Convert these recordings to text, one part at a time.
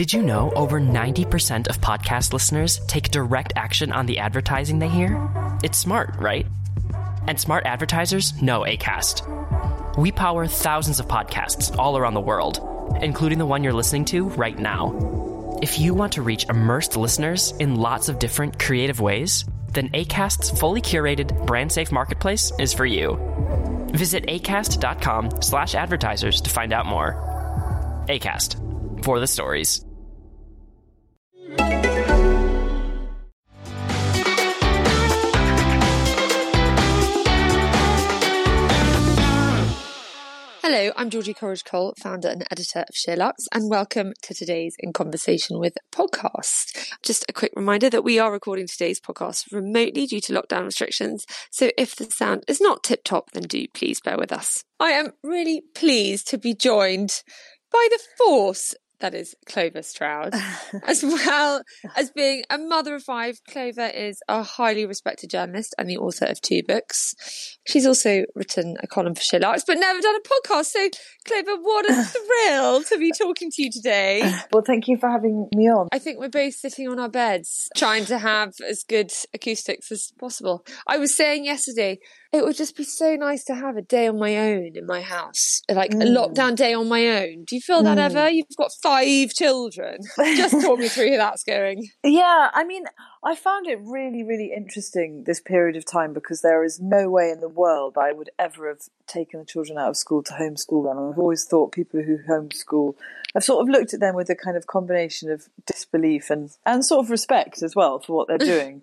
Did you know over 90% of podcast listeners take direct action on the advertising they hear? It's smart, right? And smart advertisers know ACAST. We power thousands of podcasts all around the world, including the one you're listening to right now. If you want to reach immersed listeners in lots of different creative ways, then ACAST's fully curated brand safe marketplace is for you. Visit acast.com slash advertisers to find out more. ACAST for the stories. Hello, I'm Georgie Coleridge Cole, founder and editor of SheerLuxe, and welcome to today's In Conversation with podcast. Just a quick reminder that we are recording today's podcast remotely due to lockdown restrictions, so if the sound is not tip top, then do please bear with us. I am really pleased to be joined by the force that is Clover Stroud, as well as being a mother of five. Clover is a highly respected journalist and the author of two books. She's also written a column for SheerLuxe, but never done a podcast. So, Clover, what a thrill to be talking to you today. Well, thank you for having me on. I think we're both sitting on our beds trying to have as good acoustics as possible. I was saying yesterday, it would just be so nice to have a day on my own in my house, like mm. a lockdown day on my own. Do you feel that mm. ever? You've got five children. Just talk me through how that's going. Yeah, I mean, I found it really, really interesting this period of time because there is no way in the world I would ever have taken the children out of school to homeschool them. I've always thought people who homeschool, I've sort of looked at them with a kind of combination of disbelief and, and sort of respect as well for what they're doing.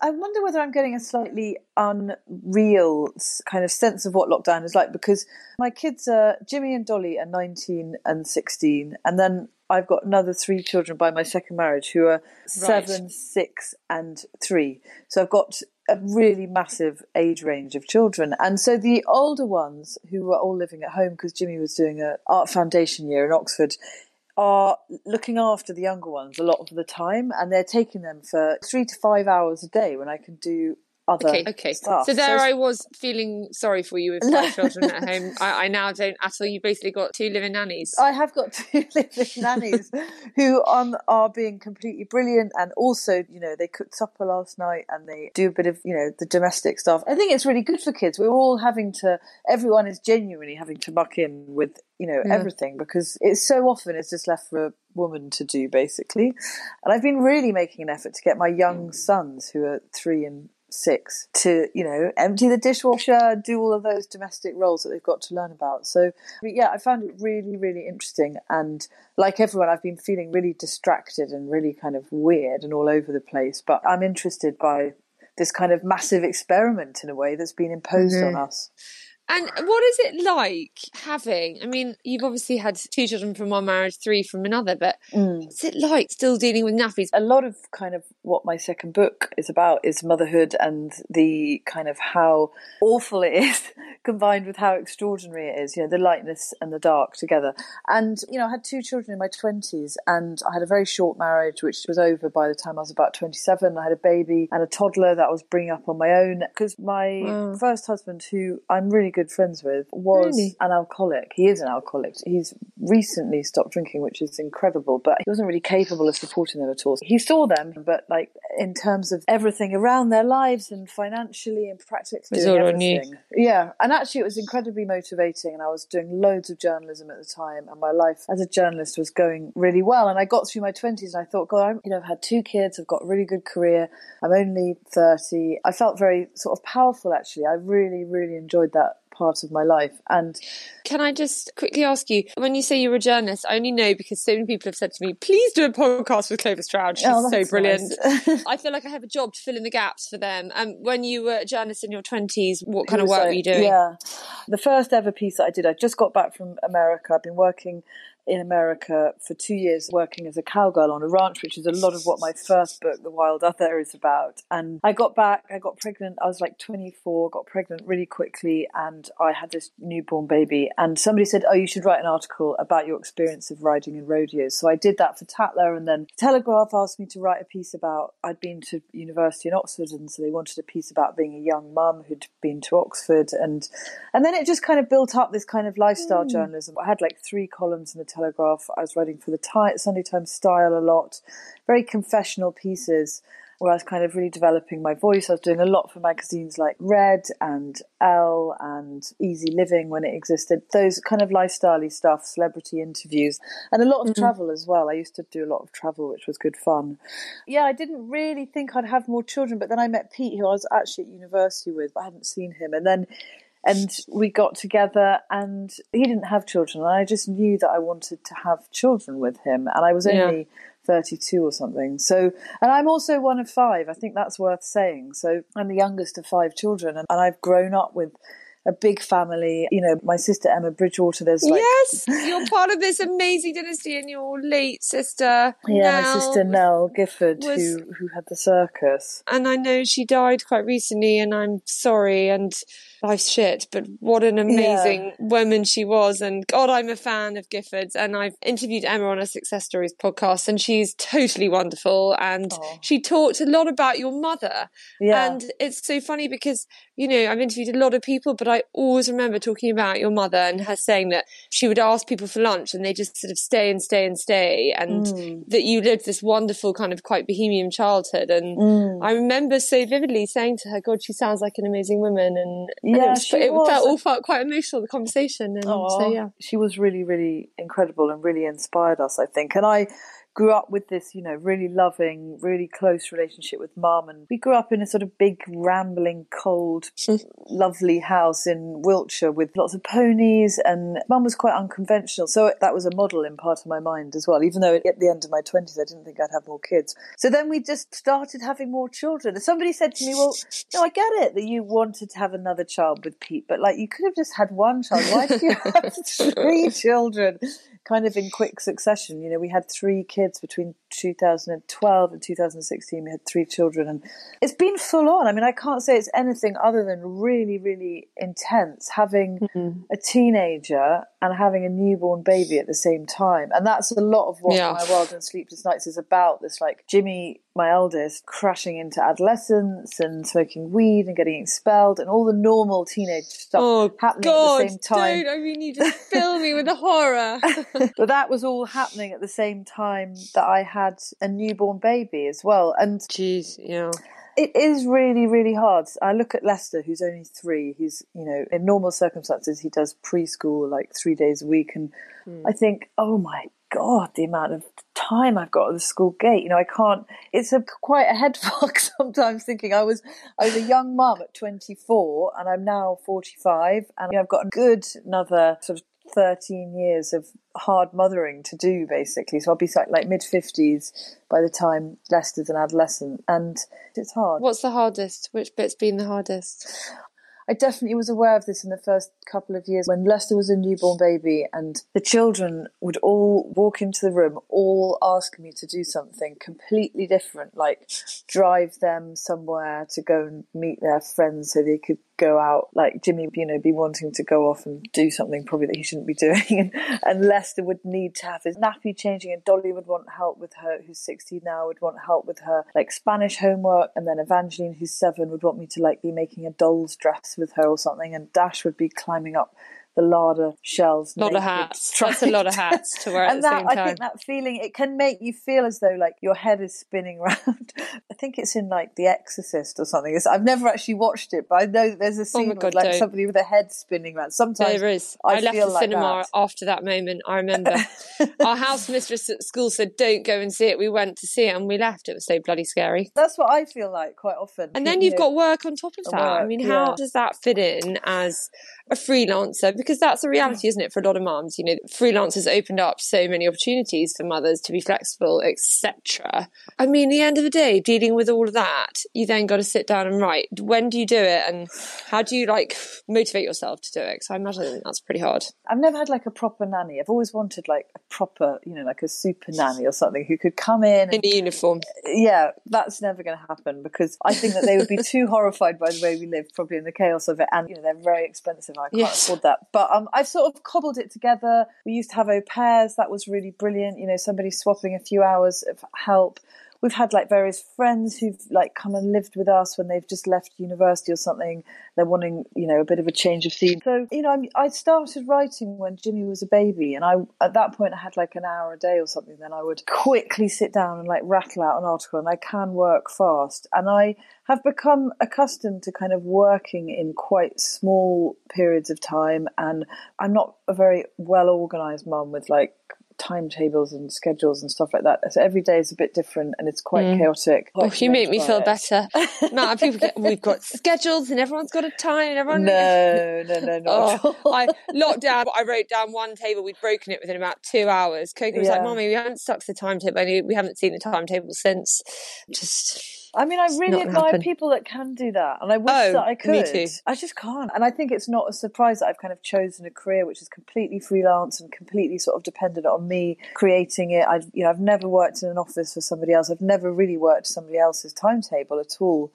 I wonder whether I'm getting a slightly unreal kind of sense of what lockdown is like because my kids are Jimmy and Dolly are 19 and 16, and then I've got another three children by my second marriage who are seven, six, and three. So I've got a really massive age range of children. And so the older ones who were all living at home because Jimmy was doing a art foundation year in Oxford, are looking after the younger ones a lot of the time and they're taking them for three to five hours a day when I can do other okay, okay. So there so, I was feeling sorry for you with five children at home. I, I, now don't at all. You basically got two living nannies. I have got two living nannies who um, are being completely brilliant, and also you know they cooked supper last night and they do a bit of you know the domestic stuff. I think it's really good for kids. We're all having to. Everyone is genuinely having to muck in with you know yeah. everything because it's so often it's just left for a woman to do basically. And I've been really making an effort to get my young sons who are three and six to you know empty the dishwasher do all of those domestic roles that they've got to learn about. So yeah i found it really really interesting. And like everyone i've been feeling really distracted and really kind of weird and all over the place. But i'm interested by this kind of massive experiment in a way that's been imposed mm-hmm. on us and what is it like having? I mean, you've obviously had two children from one marriage, three from another, but mm. what's it like still dealing with nappies? A lot of kind of what my second book is about is motherhood and the kind of how awful it is combined with how extraordinary it is, you know, the lightness and the dark together. And, you know, I had two children in my 20s and I had a very short marriage, which was over by the time I was about 27. I had a baby and a toddler that I was bringing up on my own because my wow. first husband, who I'm really good friends with was really? an alcoholic. He is an alcoholic. He's recently stopped drinking, which is incredible, but he wasn't really capable of supporting them at all. He saw them, but like in terms of everything around their lives and financially and practically doing everything. Yeah. And actually it was incredibly motivating and I was doing loads of journalism at the time and my life as a journalist was going really well. And I got through my twenties and I thought, God, I'm, you know, I've had two kids, I've got a really good career. I'm only 30. I felt very sort of powerful actually. I really, really enjoyed that part of my life. And can I just quickly ask you, when you say you're a journalist, I only know because so many people have said to me, please do a podcast with Clover Stroud. She's oh, so brilliant. Nice. I feel like I have a job to fill in the gaps for them. And um, when you were a journalist in your 20s, what kind of work were you doing? Yeah. The first ever piece that I did, I just got back from America. I've been working in America for two years working as a cowgirl on a ranch, which is a lot of what my first book, The Wild Other, is about. And I got back, I got pregnant, I was like 24, got pregnant really quickly, and I had this newborn baby. And somebody said, Oh, you should write an article about your experience of riding in rodeos. So I did that for Tatler, and then Telegraph asked me to write a piece about, I'd been to university in Oxford, and so they wanted a piece about being a young mum who'd been to Oxford. And, and then it just kind of built up this kind of lifestyle mm. journalism. I had like three columns in the Telegraph. I was writing for the Sunday Times Style a lot, very confessional pieces where I was kind of really developing my voice. I was doing a lot for magazines like Red and Elle and Easy Living when it existed. Those kind of lifestyle stuff, celebrity interviews, and a lot of mm-hmm. travel as well. I used to do a lot of travel, which was good fun. Yeah, I didn't really think I'd have more children, but then I met Pete, who I was actually at university with, but I hadn't seen him. And then and we got together and he didn't have children and i just knew that i wanted to have children with him and i was only yeah. 32 or something so and i'm also one of five i think that's worth saying so i'm the youngest of five children and, and i've grown up with a big family. You know, my sister Emma Bridgewater. There's like yes, you're part of this amazing dynasty, and your late sister. Yeah, Nell, my sister Nell Gifford, was, who who had the circus, and I know she died quite recently, and I'm sorry, and life's shit, but what an amazing yeah. woman she was. And God, I'm a fan of Gifford's. And I've interviewed Emma on a Success Stories podcast, and she's totally wonderful. And Aww. she talked a lot about your mother. Yeah. And it's so funny because, you know, I've interviewed a lot of people, but I always remember talking about your mother and her saying that she would ask people for lunch and they just sort of stay and stay and stay. And mm. that you lived this wonderful kind of quite bohemian childhood. And mm. I remember so vividly saying to her, God, she sounds like an amazing woman. And yeah, it, was, it was. felt all felt quite emotional the conversation. And so yeah, she was really really incredible and really inspired us. I think, and I grew up with this, you know, really loving, really close relationship with mum. And we grew up in a sort of big, rambling, cold, lovely house in Wiltshire with lots of ponies. And mum was quite unconventional. So that was a model in part of my mind as well, even though at the end of my 20s, I didn't think I'd have more kids. So then we just started having more children. And somebody said to me, well, no, I get it that you wanted to have another child with Pete, but like you could have just had one child. Why did you have three children? kind of in quick succession. You know, we had three kids between 2012 and 2016. We had three children, and it's been full on. I mean, I can't say it's anything other than really, really intense having mm-hmm. a teenager and having a newborn baby at the same time. And that's a lot of what yeah. my Wild and Sleepless Nights is about. This like Jimmy, my eldest, crashing into adolescence and smoking weed and getting expelled and all the normal teenage stuff oh, happening God, at the same time. Don't. I mean, you just fill me with the horror. but that was all happening at the same time that I had a newborn baby as well. And jeez, yeah. It is really, really hard. I look at Lester, who's only three. He's, you know, in normal circumstances, he does preschool like three days a week. And mm. I think, oh my God, the amount of time I've got at the school gate. You know, I can't. It's a quite a head fuck sometimes. Thinking I was I was a young mum at 24, and I'm now 45, and you know, I've got a good another sort of 13 years of hard mothering to do basically. So i'll be like, like mid 50s by the time lester's an adolescent and it's hard. What's the hardest? Which bit's been the hardest? I definitely was aware of this in the first couple of years when Lester was a newborn baby and the children would all walk into the room, all ask me to do something completely different, like drive them somewhere to go and meet their friends so they could go out like Jimmy, you know, be wanting to go off and do something probably that he shouldn't be doing. And, Lester would need to have his nappy changing and Dolly would want help with her, who's 16 now, would want help with her like Spanish homework. And then Evangeline, who's seven, would want me to like be making a doll's dress with her or something. And Dash would be climbing up the larder shells. A lot of hats. That's a lot of hats to wear and that, I think that feeling, it can make you feel as though like your head is spinning around. I think it's in like The Exorcist or something. It's, I've never actually watched it, but I know that there's a oh scene oh God, with like don't. somebody with a head spinning around. Sometimes there is. I, I left the like cinema that. after that moment. I remember our house mistress at school said, "Don't go and see it." We went to see it and we left. It was so bloody scary. That's what I feel like quite often. And then you've know, got work on top of that. Work, I mean, how yeah. does that fit in as a freelancer because that's a reality, isn't it, for a lot of moms? You know, freelancers opened up so many opportunities for mothers to be flexible, etc. I mean, the end of the day, dealing with all of that, you then got to sit down and write. When do you do it, and how do you like motivate yourself to do it? Because I imagine that's pretty hard. I've never had like a proper nanny. I've always wanted like a proper, you know, like a super nanny or something who could come in in a uniform. Yeah, that's never going to happen because I think that they would be too horrified by the way we live, probably in the chaos of it, and you know they're very expensive I can't yes. afford that. But um, I've sort of cobbled it together. We used to have au pairs. That was really brilliant. You know, somebody swapping a few hours of help. We've had like various friends who've like come and lived with us when they've just left university or something. They're wanting, you know, a bit of a change of scene. So, you know, I, I started writing when Jimmy was a baby, and I at that point I had like an hour a day or something. Then I would quickly sit down and like rattle out an article, and I can work fast. And I have become accustomed to kind of working in quite small periods of time, and I'm not a very well organized mum with like timetables and schedules and stuff like that. So every day is a bit different and it's quite mm. chaotic. Oh, you make me feel it. better. no, people get, we've got schedules and everyone's got a time and everyone. No, no, no, no. oh, I locked down. I wrote down one table. We'd broken it within about two hours. Coco was yeah. like, "Mommy, we haven't stuck to the timetable. We haven't seen the timetable since." Just I mean, I really admire happen. people that can do that, and I wish oh, that I could. Me too. I just can't, and I think it's not a surprise that I've kind of chosen a career which is completely freelance and completely sort of dependent on me creating it. I've, you know, I've never worked in an office for somebody else. I've never really worked somebody else's timetable at all.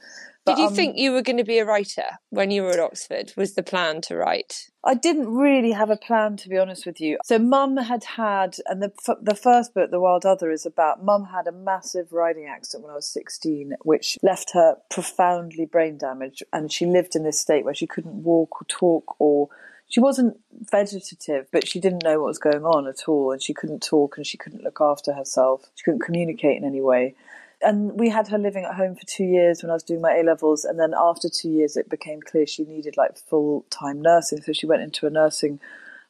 But, Did you um, think you were going to be a writer when you were at Oxford? Was the plan to write? I didn't really have a plan, to be honest with you. So, Mum had had, and the the first book, The Wild Other, is about Mum had a massive riding accident when I was sixteen, which left her profoundly brain damaged, and she lived in this state where she couldn't walk or talk or she wasn't vegetative, but she didn't know what was going on at all, and she couldn't talk and she couldn't look after herself. She couldn't communicate in any way and we had her living at home for two years when I was doing my A levels, and then after two years, it became clear she needed like full time nursing, so she went into a nursing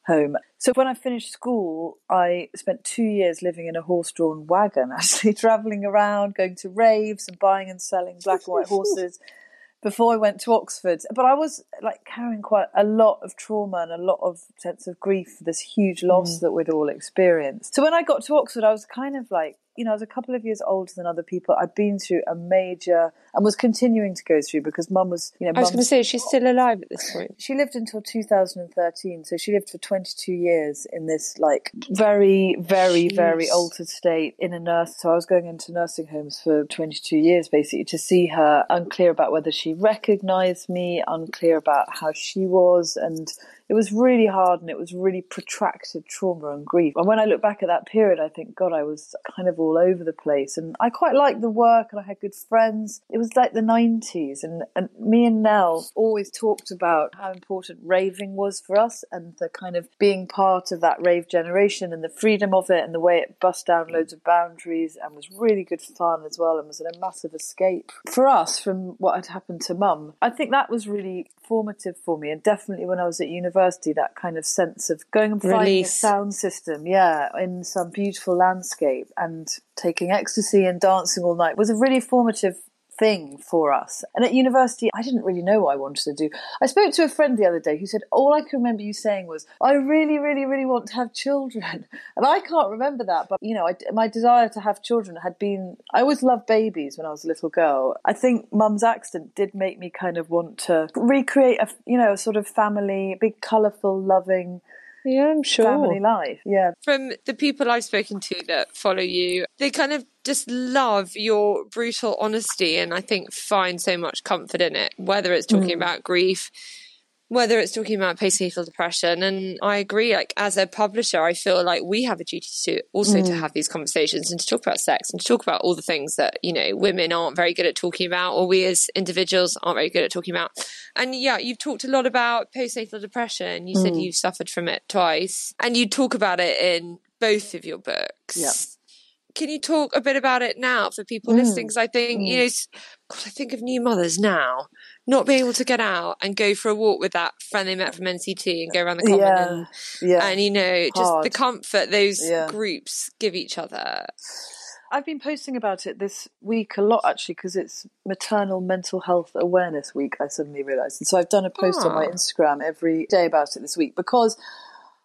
home. So when I finished school, I spent two years living in a horse drawn wagon, actually traveling around, going to raves and buying and selling black and white horses. Before I went to Oxford, but I was like carrying quite a lot of trauma and a lot of sense of grief for this huge loss mm. that we'd all experienced. So when I got to Oxford, I was kind of like you know, I was a couple of years older than other people. I'd been through a major and was continuing to go through because mum was, you know, I was going to say, she's still alive at this point. She lived until 2013. So she lived for 22 years in this like very, very, Jeez. very altered state in a nurse. So I was going into nursing homes for 22 years basically to see her unclear about whether she recognized me, unclear about how she was. And it was really hard and it was really protracted trauma and grief. And when I look back at that period, I think, God, I was kind of all over the place. And I quite liked the work and I had good friends. It was like the 90s. And, and me and Nell always talked about how important raving was for us and the kind of being part of that rave generation and the freedom of it and the way it bust down loads of boundaries and was really good fun as well and was a massive escape for us from what had happened to mum. I think that was really formative for me and definitely when I was at university that kind of sense of going and finding a sound system yeah in some beautiful landscape and taking ecstasy and dancing all night was a really formative thing for us. And at university, I didn't really know what I wanted to do. I spoke to a friend the other day who said, All I can remember you saying was, I really, really, really want to have children. And I can't remember that. But, you know, I, my desire to have children had been, I always loved babies when I was a little girl. I think mum's accident did make me kind of want to recreate a, you know, a sort of family, big, colourful, loving, yeah, I'm sure. Family life. Yeah. From the people I've spoken to that follow you, they kind of just love your brutal honesty and I think find so much comfort in it, whether it's talking mm. about grief, whether it's talking about postnatal depression. And I agree, like as a publisher, I feel like we have a duty to also mm. to have these conversations and to talk about sex and to talk about all the things that, you know, women aren't very good at talking about or we as individuals aren't very good at talking about. And yeah, you've talked a lot about postnatal depression. You mm. said you've suffered from it twice and you talk about it in both of your books. Yeah can you talk a bit about it now for people mm. listening? Because I think, mm. you know, God, I think of new mothers now not being able to get out and go for a walk with that friend they met from NCT and go around the common yeah, and, yeah. and you know just Hard. the comfort those yeah. groups give each other. I've been posting about it this week a lot actually because it's Maternal Mental Health Awareness Week. I suddenly realised, and so I've done a post on my ah. Instagram every day about it this week because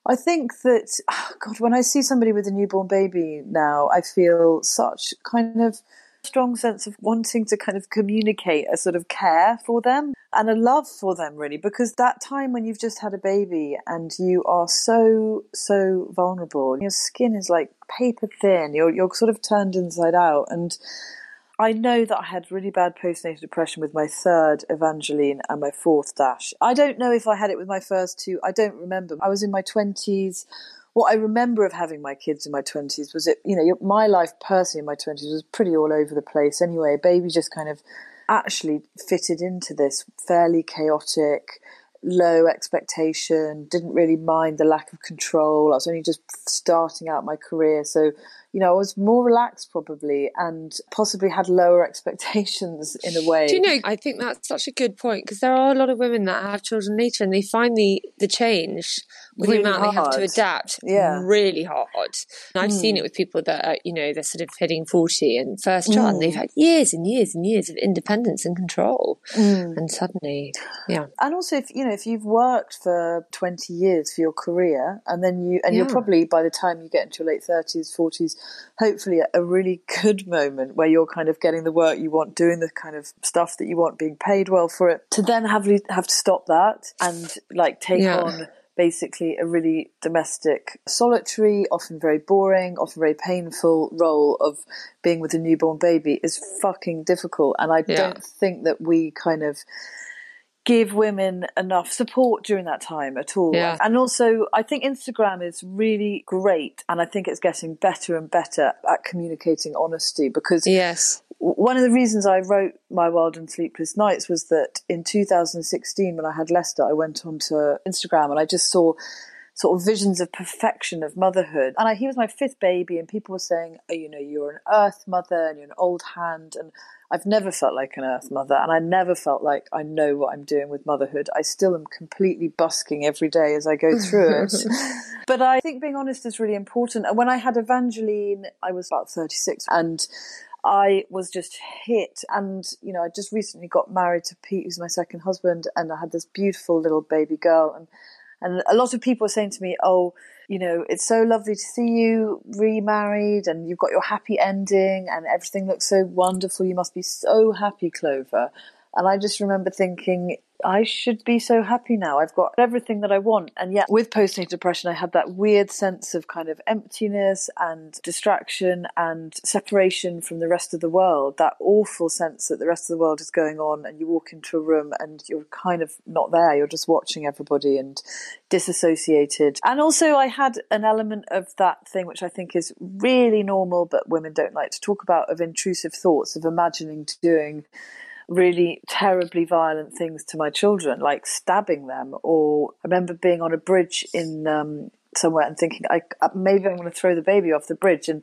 I think that oh God, when I see somebody with a newborn baby now, I feel such kind of strong sense of wanting to kind of communicate a sort of care for them and a love for them really because that time when you've just had a baby and you are so so vulnerable your skin is like paper thin you're you're sort of turned inside out and I know that I had really bad postnatal depression with my third Evangeline and my fourth Dash. I don't know if I had it with my first two. I don't remember. I was in my 20s what I remember of having my kids in my 20s was it, you know, my life personally in my 20s was pretty all over the place anyway. Baby just kind of actually fitted into this fairly chaotic, low expectation, didn't really mind the lack of control. I was only just starting out my career. So you know, I was more relaxed probably and possibly had lower expectations in a way. Do you know, I think that's such a good point because there are a lot of women that have children later and they find the, the change really the amount hard. they have to adapt yeah. really hard. And I've mm. seen it with people that are, you know, they're sort of hitting 40 and first child mm. and they've had years and years and years of independence and control. Mm. And suddenly, yeah. And also, if, you know, if you've worked for 20 years for your career and then you, and yeah. you're probably by the time you get into your late 30s, 40s, hopefully a really good moment where you're kind of getting the work you want, doing the kind of stuff that you want, being paid well for it, to then have have to stop that and like take yeah. on basically a really domestic, solitary, often very boring, often very painful role of being with a newborn baby is fucking difficult. And I yeah. don't think that we kind of give women enough support during that time at all. Yeah. And also, I think Instagram is really great, and I think it's getting better and better at communicating honesty because yes. One of the reasons I wrote My Wild and Sleepless Nights was that in 2016, when I had Lester, I went onto Instagram and I just saw sort of visions of perfection of motherhood. And I, he was my fifth baby, and people were saying, oh, you know, you're an earth mother and you're an old hand. And I've never felt like an earth mother, and I never felt like I know what I'm doing with motherhood. I still am completely busking every day as I go through it. but I think being honest is really important. And when I had Evangeline, I was about 36, and I was just hit. And, you know, I just recently got married to Pete, who's my second husband, and I had this beautiful little baby girl. And, and a lot of people were saying to me, oh, you know, it's so lovely to see you remarried and you've got your happy ending and everything looks so wonderful. You must be so happy, Clover. And I just remember thinking, I should be so happy now. I've got everything that I want. And yet, with postnatal depression, I had that weird sense of kind of emptiness and distraction and separation from the rest of the world. That awful sense that the rest of the world is going on, and you walk into a room and you're kind of not there. You're just watching everybody and disassociated. And also, I had an element of that thing, which I think is really normal, but women don't like to talk about, of intrusive thoughts, of imagining doing really terribly violent things to my children, like stabbing them. Or I remember being on a bridge in um, somewhere and thinking, I, maybe I'm going to throw the baby off the bridge, and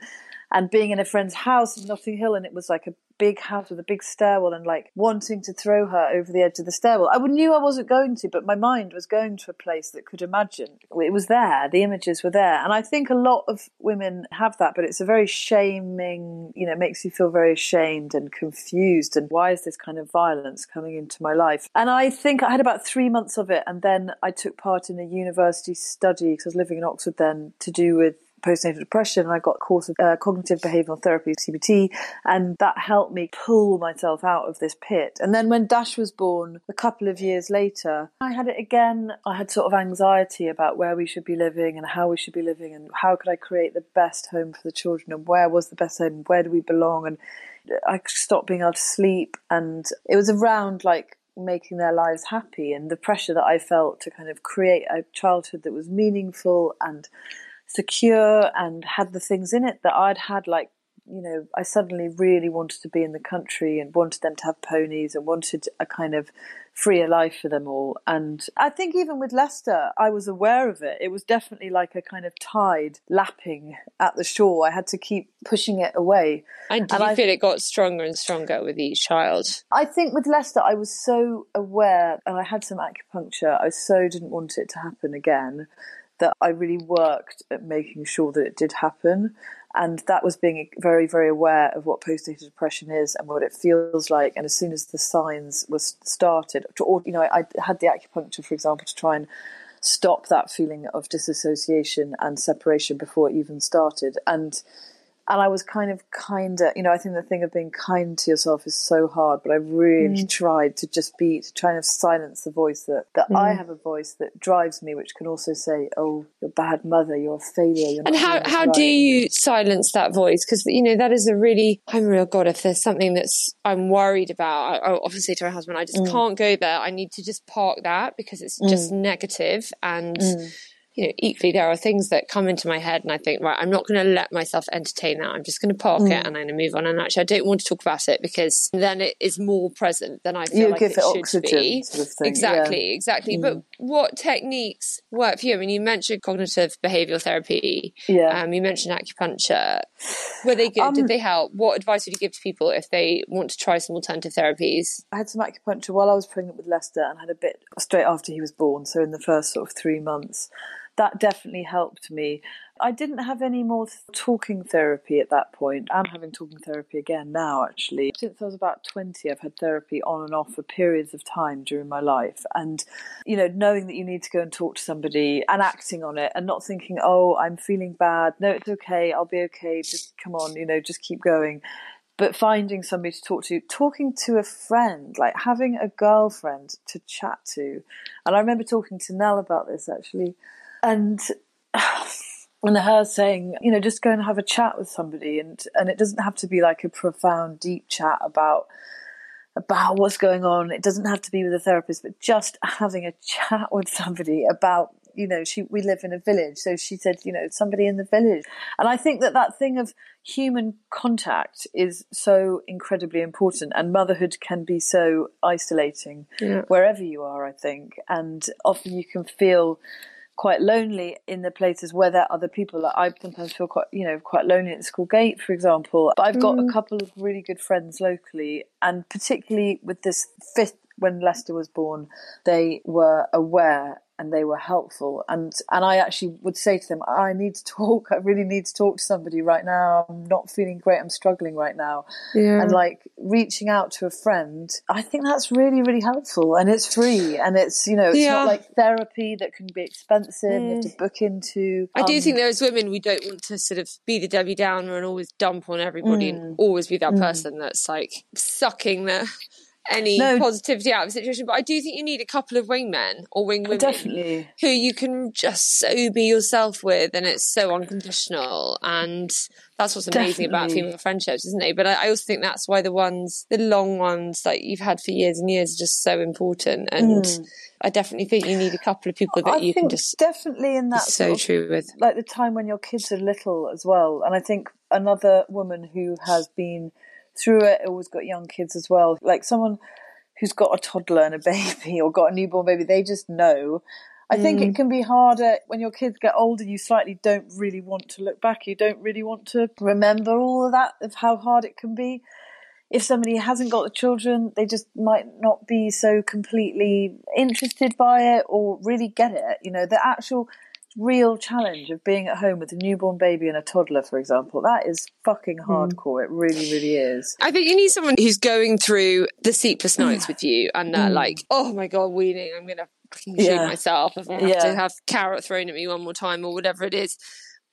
and being in a friend's house in Notting Hill, and it was like a big house with a big stairwell and like wanting to throw her over the edge of the stairwell. I knew I wasn't going to, but my mind was going to a place that could imagine. It was there, the images were there. And I think a lot of women have that, but it's a very shaming, you know, makes you feel very ashamed and confused. And why is this kind of violence coming into my life? And I think I had about three months of it. And then I took part in a university study because I was living in Oxford then to do with postnatal depression and I got a course of uh, cognitive behavioral therapy, CBT, and that helped me pull myself out of this pit. And then when Dash was born, a couple of years later, I had it again. I had sort of anxiety about where we should be living and how we should be living and how could I create the best home for the children and where was the best home, where do we belong and I stopped being able to sleep and it was around like making their lives happy and the pressure that I felt to kind of create a childhood that was meaningful and secure and had the things in it that I'd had like you know, I suddenly really wanted to be in the country and wanted them to have ponies and wanted a kind of freer life for them all. And I think even with Lester, I was aware of it. It was definitely like a kind of tide lapping at the shore. I had to keep pushing it away. And did and you I, feel it got stronger and stronger with each child? I think with Lester, I was so aware, and I had some acupuncture. I so didn't want it to happen again that I really worked at making sure that it did happen. And that was being very, very aware of what postnatal depression is and what it feels like. And as soon as the signs were started, or, you know, I had the acupuncture, for example, to try and stop that feeling of disassociation and separation before it even started. And and I was kind of kinder, you know, I think the thing of being kind to yourself is so hard, but I really mm. tried to just be, to try and silence the voice that, that mm. I have a voice that drives me, which can also say, oh, you're a bad mother, you're a failure. You're and how, how right. do you silence that voice? Because, you know, that is a really, I'm real God, if there's something that's, I'm worried about, I, I often say to my husband, I just mm. can't go there. I need to just park that because it's just mm. negative and, mm you know, equally there are things that come into my head and I think, right, I'm not going to let myself entertain that. I'm just going to park mm. it and I'm going to move on. And actually, I don't want to talk about it because then it is more present than I feel you like give it, it should be. Sort of exactly, yeah. exactly. Mm. But what techniques work for you? I mean, you mentioned cognitive behavioral therapy. Yeah. Um, you mentioned acupuncture. Were they good? Um, Did they help? What advice would you give to people if they want to try some alternative therapies? I had some acupuncture while I was pregnant with Lester and had a bit straight after he was born. So in the first sort of three months that definitely helped me. I didn't have any more talking therapy at that point. I'm having talking therapy again now, actually. Since I was about 20, I've had therapy on and off for periods of time during my life. And, you know, knowing that you need to go and talk to somebody and acting on it and not thinking, oh, I'm feeling bad. No, it's okay. I'll be okay. Just come on, you know, just keep going but finding somebody to talk to, talking to a friend, like having a girlfriend to chat to. And I remember talking to Nell about this actually and and her saying, you know, just go and have a chat with somebody, and and it doesn't have to be like a profound, deep chat about about what's going on. It doesn't have to be with a therapist, but just having a chat with somebody about, you know, she we live in a village, so she said, you know, somebody in the village, and I think that that thing of human contact is so incredibly important, and motherhood can be so isolating yeah. wherever you are. I think, and often you can feel quite lonely in the places where there are other people. Like I sometimes feel quite, you know, quite lonely at the school gate, for example. But I've got mm. a couple of really good friends locally, and particularly with this fifth when Lester was born, they were aware and they were helpful. And and I actually would say to them, I need to talk. I really need to talk to somebody right now. I'm not feeling great. I'm struggling right now. Yeah. And like reaching out to a friend, I think that's really really helpful. And it's free. And it's you know it's yeah. not like therapy that can be expensive. Mm. You have to book into. I do think um, there is women we don't want to sort of be the Debbie Downer and always dump on everybody mm. and always be that mm. person that's like sucking the any no. positivity out of the situation. But I do think you need a couple of wingmen or wing women Definitely. who you can just so be yourself with, and it's so unconditional. And that's what's amazing Definitely. about female friendships, isn't it? But I, I, also think that's why the ones, the long ones, that you've had for years and years, are just so important. And mm. I definitely think you need a couple of people that I you can just definitely in that so true with, like the time when your kids are little as well. And I think another woman who has been through it, always got young kids as well. Like someone who's got a toddler and a baby or got a newborn baby, they just know. I think mm. it can be harder when your kids get older. You slightly don't really want to look back. You don't really want to remember all of that of how hard it can be. If somebody hasn't got the children, they just might not be so completely interested by it or really get it. You know, the actual real challenge of being at home with a newborn baby and a toddler, for example, that is fucking hmm. hardcore. Mm. It really, really is. I think you need someone who's going through the sleepless nights with you and they're mm. like, oh my God, weaning, I'm going to shoot yeah. myself if I have yeah. to have carrot thrown at me one more time or whatever it is.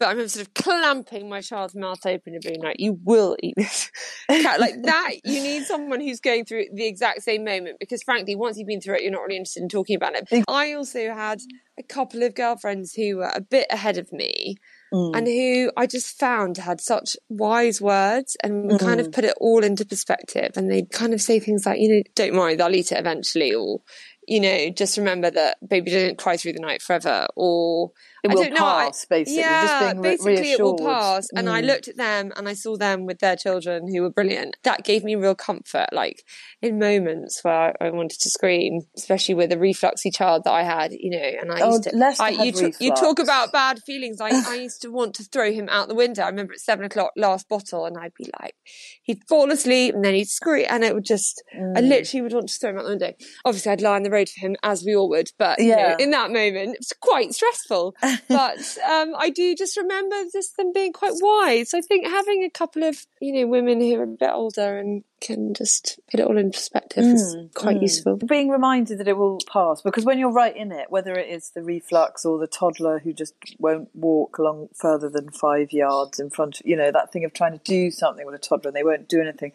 But I remember sort of clamping my child's mouth open and being like, "You will eat this." like that, you need someone who's going through the exact same moment because, frankly, once you've been through it, you're not really interested in talking about it. I also had a couple of girlfriends who were a bit ahead of me. Mm. And who I just found had such wise words and mm. kind of mm. put it all into perspective. And they'd kind of say things like, you know, don't worry, they'll eat it eventually, or, you know, just remember that baby didn't cry through the night forever, or it will pass, know, basically. Yeah, basically it will pass. And mm. I looked at them and I saw them with their children who were brilliant. That gave me real comfort, like in moments where I, wanted to scream, especially with a refluxy child that I had, you know. And I oh, used to, I, you, t- you talk about bad feelings. I, I used to want to throw him out the window. I remember at seven o'clock last bottle, and I'd be like, he'd fall asleep and then he'd scream, and it would just, mm. I literally would want to throw him out the window. Obviously, I'd lie on the road for him as we all would, but yeah. You know, in that moment, it was quite stressful. but um, I do just remember just them being quite wise. I think having a couple of you know women who are a bit older and can just put it all in perspective mm, is quite mm. useful. Being reminded that it will pass because when you're right in it, whether it is the reflux or the toddler who just won't walk along further than five yards in front, of, you know that thing of trying to do something with a toddler and they won't do anything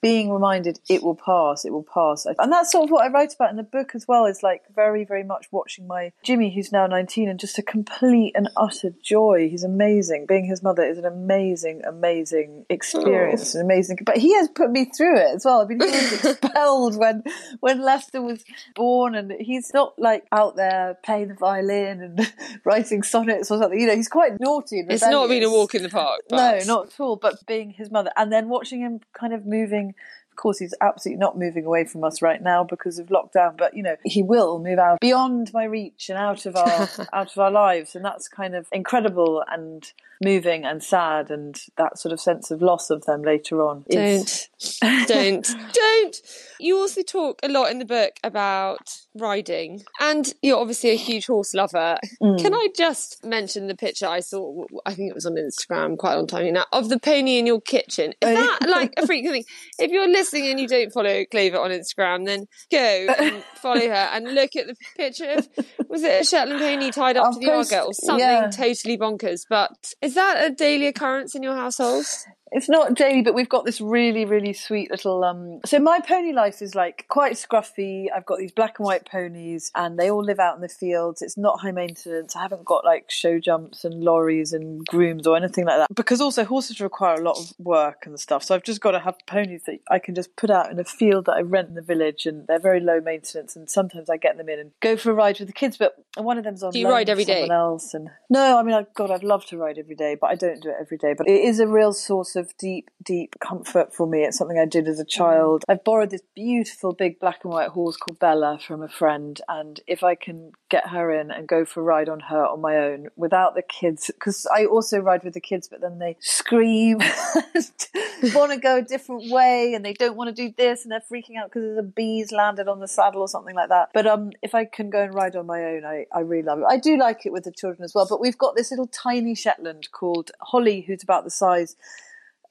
being reminded it will pass, it will pass. And that's sort of what I write about in the book as well, is like very, very much watching my Jimmy, who's now 19, and just a complete and utter joy. He's amazing. Being his mother is an amazing, amazing experience. Oh. Amazing. But he has put me through it as well. I mean, he was expelled when, when Lester was born, and he's not like out there playing the violin and writing sonnets or something. You know, he's quite naughty. it's not been a walk in the park. But... No, not at all. But being his mother, and then watching him kind of moving of course, he's absolutely not moving away from us right now because of lockdown. But you know, he will move out beyond my reach and out of our out of our lives, and that's kind of incredible and moving and sad, and that sort of sense of loss of them later on. Don't, don't, don't. You also talk a lot in the book about riding, and you're obviously a huge horse lover. Mm. Can I just mention the picture I saw? I think it was on Instagram quite a long time ago now of the pony in your kitchen. Is that like a freaking thing? If you're listening and you don't follow Clover on Instagram, then go and follow her and look at the picture of was it a Shetland pony tied up I'll to the post, or something yeah. totally bonkers? But is that a daily occurrence in your household? It's not daily, but we've got this really, really sweet little. Um... So my pony life is like quite scruffy. I've got these black and white ponies, and they all live out in the fields. It's not high maintenance. I haven't got like show jumps and lorries and grooms or anything like that. Because also horses require a lot of work and stuff. So I've just got to have ponies that I can just put out in a field that I rent in the village, and they're very low maintenance. And sometimes I get them in and go for a ride with the kids. But one of them's on. Do you ride every day? Else, and no, I mean, God, I'd love to ride every day, but I don't do it every day. But it is a real source of of deep, deep comfort for me. It's something I did as a child. I've borrowed this beautiful big black and white horse called Bella from a friend, and if I can get her in and go for a ride on her on my own without the kids, because I also ride with the kids, but then they scream, want to go a different way, and they don't want to do this, and they're freaking out because there's a bee's landed on the saddle or something like that. But um, if I can go and ride on my own, I, I really love it. I do like it with the children as well. But we've got this little tiny Shetland called Holly, who's about the size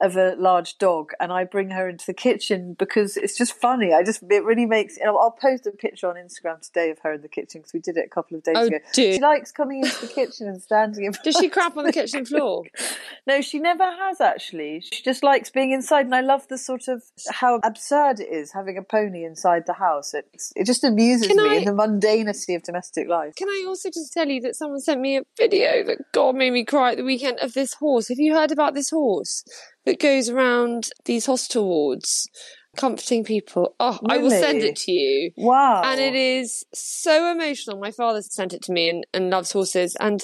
of a large dog and I bring her into the kitchen because it's just funny. I just, it really makes, you know, I'll post a picture on Instagram today of her in the kitchen because we did it a couple of days oh, ago. Dude. She likes coming into the kitchen and standing in Does she crap on the kitchen floor? no, she never has actually. She just likes being inside and I love the sort of how absurd it is having a pony inside the house. It, it just amuses Can me I... in the mundanity of domestic life. Can I also just tell you that someone sent me a video that God made me cry at the weekend of this horse. Have you heard about this horse? That goes around these hospital wards comforting people. Oh, really? I will send it to you. Wow. And it is so emotional. My father sent it to me and, and loves horses. And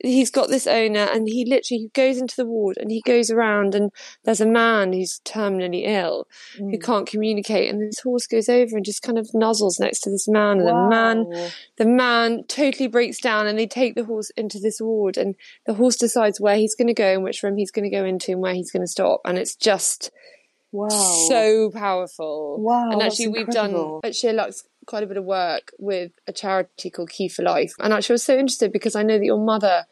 he's got this owner and he literally he goes into the ward and he goes around and there's a man who's terminally ill mm. who can't communicate and this horse goes over and just kind of nuzzles next to this man and wow. the man the man totally breaks down and they take the horse into this ward and the horse decides where he's going to go and which room he's going to go into and where he's going to stop and it's just Wow. So powerful. Wow. And actually, we've done at SheerLuxe quite a bit of work with a charity called Key4Life. And actually, I was so interested because I know that your mother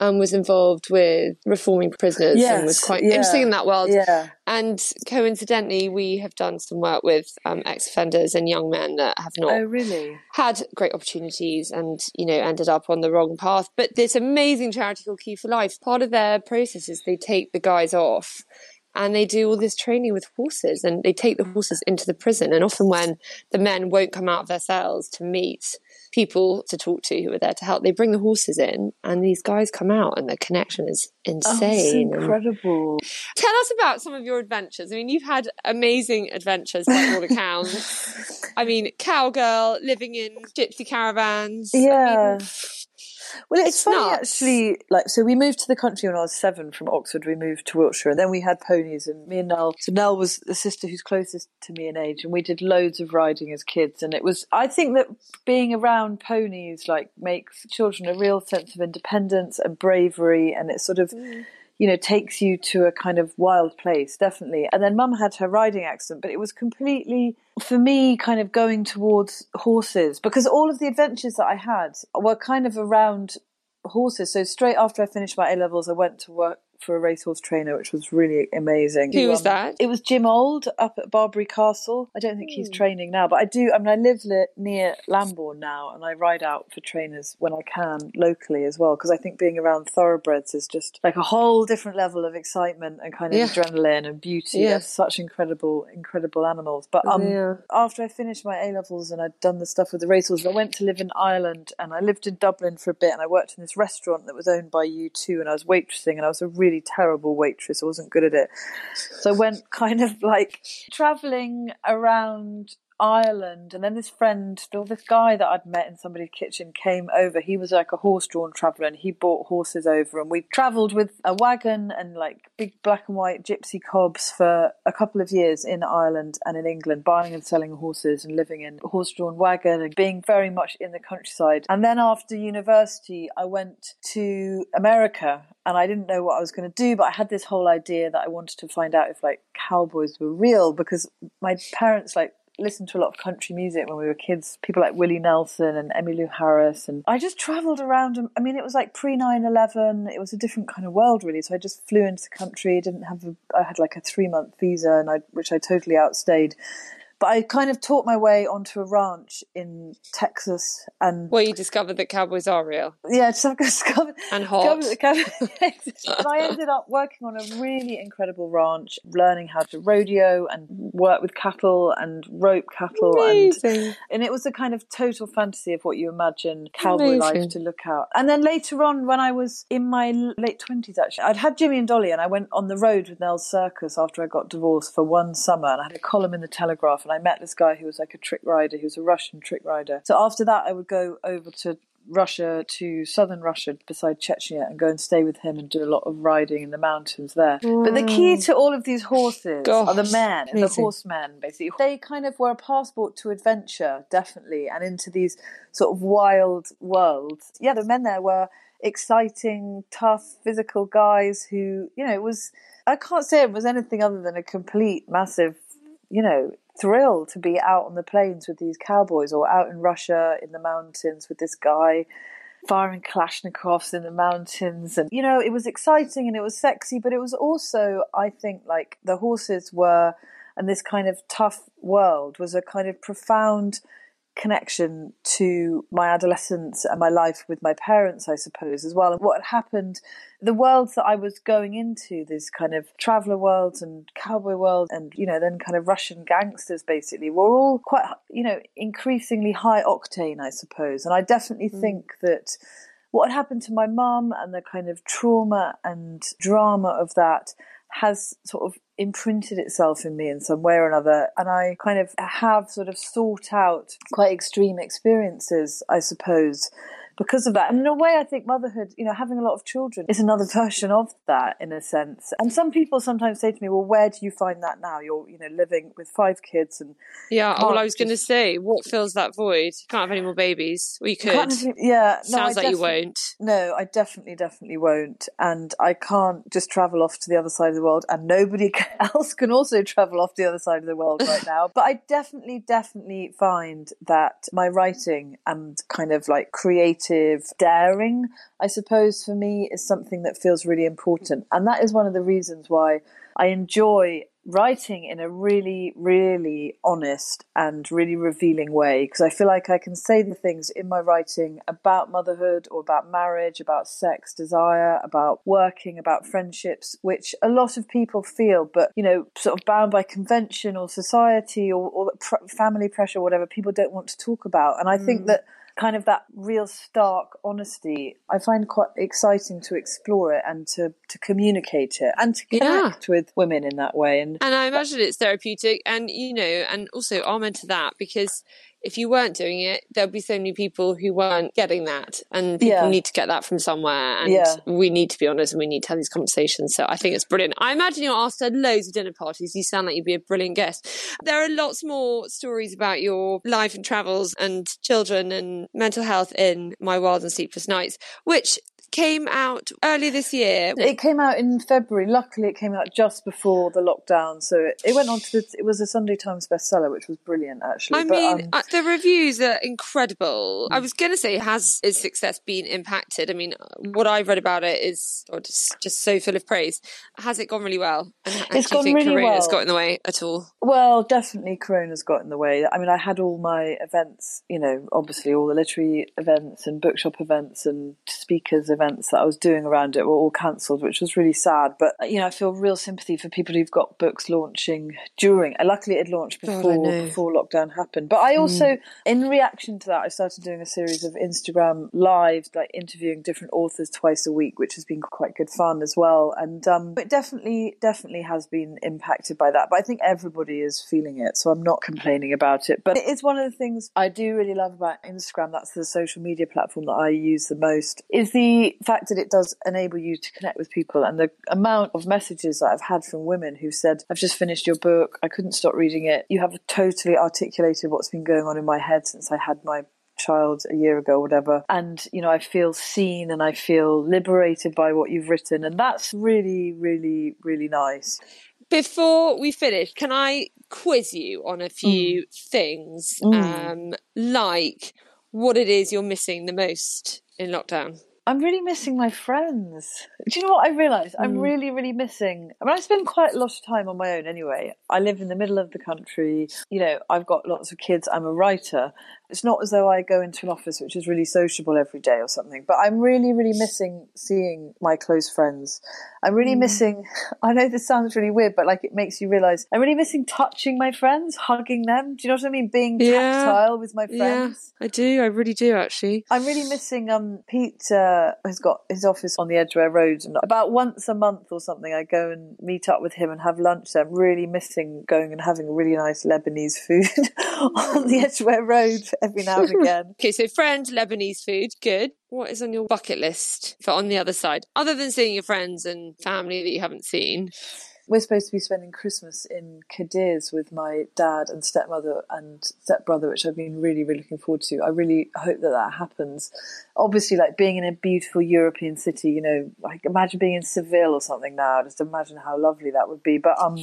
um, was involved with reforming prisoners yes, and was quite yeah, interesting in that world. Yeah. And coincidentally, we have done some work with um, ex offenders and young men that have not oh, really? had great opportunities and, you know, ended up on the wrong path. But this amazing charity called Key4Life, part of their process is they take the guys off and they do all this training with horses and they take the horses into the prison. And often when the men won't come out of their cells to meet people to talk to who are there to help, they bring the horses in and these guys come out and the connection is oh, insane. Oh, incredible. And tell us about some of your adventures. I mean, you've had amazing adventures by all accounts. I mean, cowgirl, living in gypsy caravans. Yeah. I mean, well, it's, it's funny actually. Like, so we moved to the country when I was seven from Oxford. We moved to Wiltshire, and then we had ponies. And me and Nell. So Nell was the sister who's closest to me in age, and we did loads of riding as kids. And it was, I think that being around ponies like makes children a real sense of independence and bravery, and it sort of. Mm you know, takes you to a kind of wild place, definitely. And then mum had her riding accident, but it was completely, for me, kind of going towards horses because all of the adventures that I had were kind of around horses. So straight after I finished my A levels, I went to work for a racehorse trainer, which was really amazing. Who was um, that? It was Jim Old up at Barbury Castle. I don't think he's hmm. training now, but I do. I mean, I live li- near Lambourn now, and I ride out for trainers when I can locally as well, because I think being around thoroughbreds is just like a whole different level of excitement and kind of yeah. adrenaline and beauty. Yeah. They're such incredible, incredible animals. But um, yeah. after I finished my A levels and I'd done the stuff with the racehorses, I went to live in Ireland and I lived in Dublin for a bit, and I worked in this restaurant that was owned by U2, and I was waitressing, and I was a really terrible waitress. I wasn't good at it. So I went kind of like traveling around Ireland, and then this friend, or this guy that I'd met in somebody's kitchen, came over. He was like a horse-drawn traveller, and he brought horses over, and we travelled with a wagon and like big black and white gypsy cobs for a couple of years in Ireland and in England, buying and selling horses and living in a horse-drawn wagon and being very much in the countryside. And then after university, I went to America, and I didn't know what I was going to do, but I had this whole idea that I wanted to find out if like cowboys were real because my parents like listened to a lot of country music when we were kids. People like Willie Nelson and Emmylou Harris, and I just travelled around. I mean, it was like pre 9-11. It was a different kind of world, really. So I just flew into the country. Didn't have a, I had like a three month visa, and I which I totally outstayed. But I kind of taught my way onto a ranch in Texas, and where you discovered that cowboys are real. Yeah, discovered and hot. Discovered and I ended up working on a really incredible ranch, learning how to rodeo and work with cattle and rope cattle, Amazing. and and it was a kind of total fantasy of what you imagine cowboy Amazing. life to look out. And then later on, when I was in my late twenties, actually, I'd had Jimmy and Dolly, and I went on the road with Nell's Circus after I got divorced for one summer, and I had a column in the Telegraph and I met this guy who was like a trick rider. He was a Russian trick rider. So after that, I would go over to Russia to southern Russia beside Chechnya and go and stay with him and do a lot of riding in the mountains there. Wow. But the key to all of these horses Gosh, are the men, amazing. the horsemen, basically. They kind of were a passport to adventure, definitely, and into these sort of wild worlds. Yeah, the men there were exciting, tough, physical guys who, you know, it was, I can't say it was anything other than a complete, massive, you know, thrill to be out on the plains with these cowboys or out in Russia in the mountains with this guy firing Kalashnikovs in the mountains. And, you know, it was exciting and it was sexy, but it was also, I think, like the horses were, and this kind of tough world was a kind of profound connection to my adolescence and my life with my parents, I suppose, as well. And what had happened, the worlds that I was going into, these kind of traveller worlds and cowboy worlds, and, you know, then kind of Russian gangsters basically, were all quite, you know, increasingly high octane, I suppose. And I definitely mm. think that what had happened to my mum and the kind of trauma and drama of that has sort of imprinted itself in me in some way or another. And I kind of have sort of sought out quite extreme experiences, I suppose, because of that. And in a way, I think motherhood, you know, having a lot of children is another version of that in a sense. And some people sometimes say to me, well, where do you find that now? You're, you know, living with five kids and. Yeah. Well, I was going to say, what fills that void? You can't have any more babies. Well, you could. Yeah. No, Sounds like you won't. No, I definitely, definitely won't. And I can't just travel off to the other side of the world and nobody else can also travel off the other side of the world right now. but I definitely, definitely find that my writing and kind of like creating creative daring, I suppose, for me is something that feels really important. And that is one of the reasons why I enjoy writing in a really, really honest and really revealing way because I feel like I can say the things in my writing about motherhood or about marriage, about sex, desire, about working, about friendships, which a lot of people feel, but you know, sort of bound by convention or society or, or pr- family pressure, or whatever, people don't want to talk about. And I mm. think that kind of that real stark honesty, I find quite exciting to explore it and to, to communicate it and to connect yeah. with women in that way. And, and I imagine it's therapeutic and, you know, and also amen to that because if you weren't doing it, there'd be so many people who weren't getting that. And people yeah. need to get that from somewhere. And yeah. we need to be honest and we need to have these conversations. So I think it's brilliant. I imagine you're asked at loads of dinner parties. You sound like you'd be a brilliant guest. There are lots more stories about your life and travels and children and mental health in My Wild and Sleepless Nights, which came out early this year. It came out in February. Luckily, it came out just before the lockdown, so it, it went on to the, it was a Sunday Times bestseller, which was brilliant actually. I But, mean, um, uh, the reviews are incredible. I was going to say, has its success been impacted? I mean, what I've read about it is just, just so full of praise. Has it gone really well? And, and It's gone really well. got in the way at all? Well, definitely Corona's got in the way. I mean, I had all my events, you know, obviously all the literary events and bookshop events and speakers events that I was doing around it were all cancelled, which was really sad. But, you know, I feel real sympathy for people who've got books launching during. And luckily it launched before. Hmm. before lockdown happened. But I also, in reaction to that, I started doing a series of Instagram lives, like interviewing different authors twice a week, which has been quite good fun as well. And um, it definitely, definitely has been impacted by that. But I think everybody is feeling it, so I'm not complaining about it. But it's one of the things I do really love about Instagram. That's the social media platform that I use the most. Is the fact that it does enable you to connect with people, and the amount of messages that I've had from women who said, "I've just finished your book. I couldn't stop reading it. You have totally articulated what's been going on in my head since I had my." child a year ago, whatever. And, you know, I feel seen and I feel liberated by what you've written. And that's really, really, really nice. Before we finish, can I quiz you on a few mm. things, mm. um, like what it is you're missing the most in lockdown? I'm really missing my friends. Do you know what I realised? I'm mm. really, really missing. I mean, I spend quite a lot of time on my own anyway. I live in the middle of the country. You know, I've got lots of kids. I'm a writer. It's not as though I go into an office which is really sociable every day or something, but I'm really, really missing seeing my close friends. I'm really missing, I know this sounds really weird, but like it makes you realise I'm really missing touching my friends, hugging them. Do you know what I mean? Being Yeah. tactile with my friends. Yeah, I do. I really do, actually. I'm really missing um Pete uh, has got his office on the Edgware Road and about once a month or something I go and meet up with him and have lunch there. I'm really missing going and having really nice Lebanese food on the Edgware Road every now and again. Okay, so friend, Lebanese food, good. What is on your bucket list for on the other side, other than seeing your friends and family that you haven't seen? We're supposed to be spending Christmas in Cadiz with my dad and stepmother and stepbrother, which I've been really, really looking forward to. I really hope that that happens. Obviously, like being in a beautiful European city, you know, like imagine being in Seville or something now. Just imagine how lovely that would be. But um,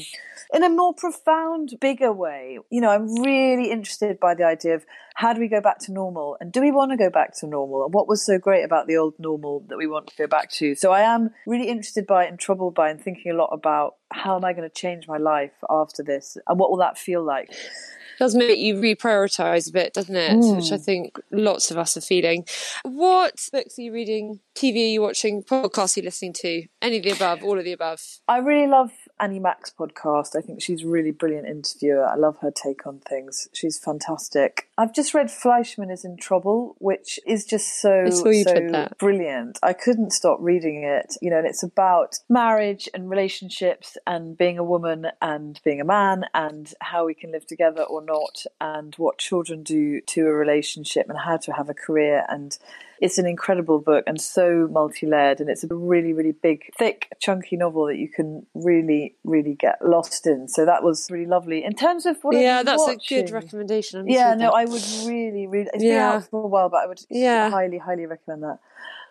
in a more profound, bigger way, you know, I'm really interested by the idea of how do we go back to normal and do we want to go back to normal and what was so great about the old normal that we want to go back to so i am really interested by and troubled by and thinking a lot about how am i going to change my life after this and what will that feel like It does make you reprioritize a bit, doesn't it? Hmm. Which I think lots of us are feeling. What books are you reading? TV are you watching? Podcasts are you listening to? Any of the above? All of the above? i really love Annie Mac's podcast. I think she's a really brilliant interviewer. I love her take on things. She's fantastic. I've just read Fleishman is in trouble which is just so I saw you so brilliant. I couldn't stop reading it you know and it's about marriage and relationships and being a woman and being a man and how we can live together or not and what children do to a relationship and how to have a career and it's an incredible book and so multi-layered and it's a really really big thick chunky novel that you can really really get lost in so that was really lovely in terms of what yeah, I'm that's a good recommendation. I yeah no that. i would really really it's been Yeah. out for a while but i would Yeah. highly highly recommend that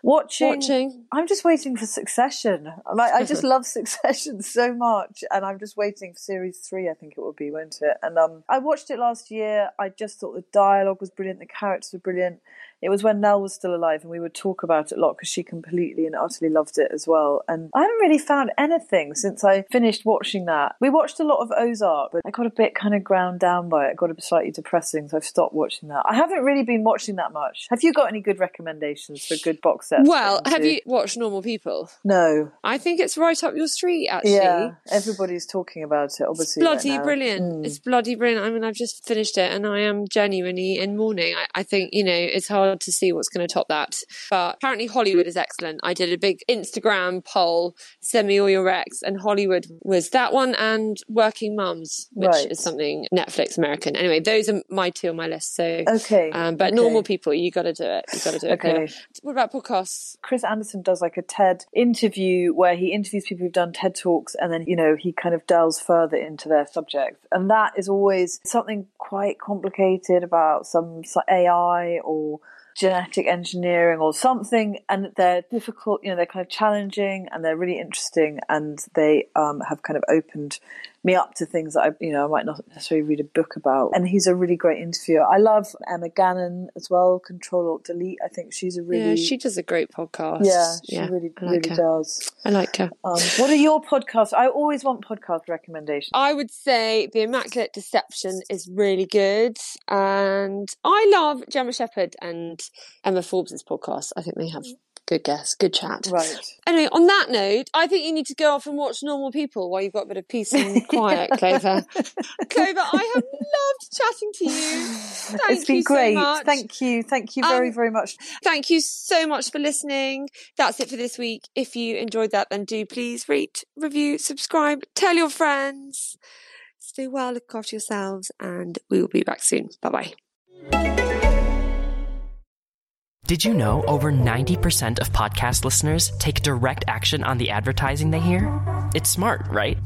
watching watching. I'm just waiting for Succession. I'm Like I just love Succession so much, and I'm just waiting for series three. I think it will be, won't it? And um, I watched it last year. I just thought the dialogue was brilliant, the characters were brilliant. It was when Nell was still alive, and we would talk about it a lot because she completely and utterly loved it as well. And I haven't really found anything since I finished watching that. We watched a lot of Ozark, but I got a bit kind of ground down by it. It got a bit slightly depressing, so I've stopped watching that. I haven't really been watching that much. Have you got any good recommendations for good box sets? Well, have you watched Normal People? No. I think it's right up your street, actually. Yeah, everybody's talking about it. Obviously, right bloody now. brilliant. Mm. It's bloody brilliant. I mean, I've just finished it and I am genuinely in mourning. I, I think, you know, it's hard to see what's going to top that. But apparently, Hollywood is excellent. I did a big Instagram poll, send me all your recs, and Hollywood was that one and Working Mums, which Right. is something Netflix American. Anyway, those are my two on my list. So, Okay, um, but okay. normal people, you got to do it. You got to do it. Okay. What about podcasts? Chris Anderson does like a TED interview where he interviews people who've done TED talks, and then you know he kind of delves further into their subject, and that is always something quite complicated about some AI or genetic engineering or something, and they're difficult. You know, they're kind of challenging and they're really interesting, and they um, have kind of opened me up to things that I, you know, I might not necessarily read a book about. And he's a really great interviewer. I love Emma Gannon as well. Control Alt Delete. I think she's a really Yeah, she does a great podcast. yeah, she Yeah, really like really her. does. I like her. Um, what are your podcasts? I always want podcast recommendations. I would say The Immaculate Deception is really good. And I love Gemma Shepherd and Emma Forbes' podcast. I think they have good guests, good chat. Right. Anyway, on that note, I think you need to go off and watch Normal People while you've got a bit of peace and quiet, Clover. Clover, I have loved chatting to you. Thank it's been you great. so much. Thank you. Thank you very, Um, very much. Thank you so much for listening. That's it for this week. If you enjoyed that, then do please rate, review, subscribe, tell your friends. Stay well, look after yourselves, and we will be back soon. Bye bye. Did you know over 90% of podcast listeners take direct action on the advertising they hear? It's smart, right?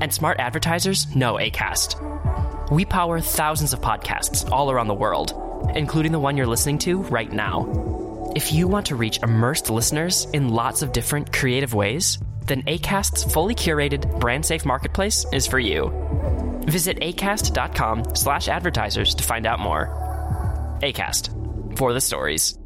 And smart advertisers know ACAST. We power thousands of podcasts all around the world, including the one you're listening to right now. If you want to reach immersed listeners in lots of different creative ways, then ACAST's fully curated brand safe marketplace is for you. Visit acast.com slash advertisers to find out more. ACAST for the stories.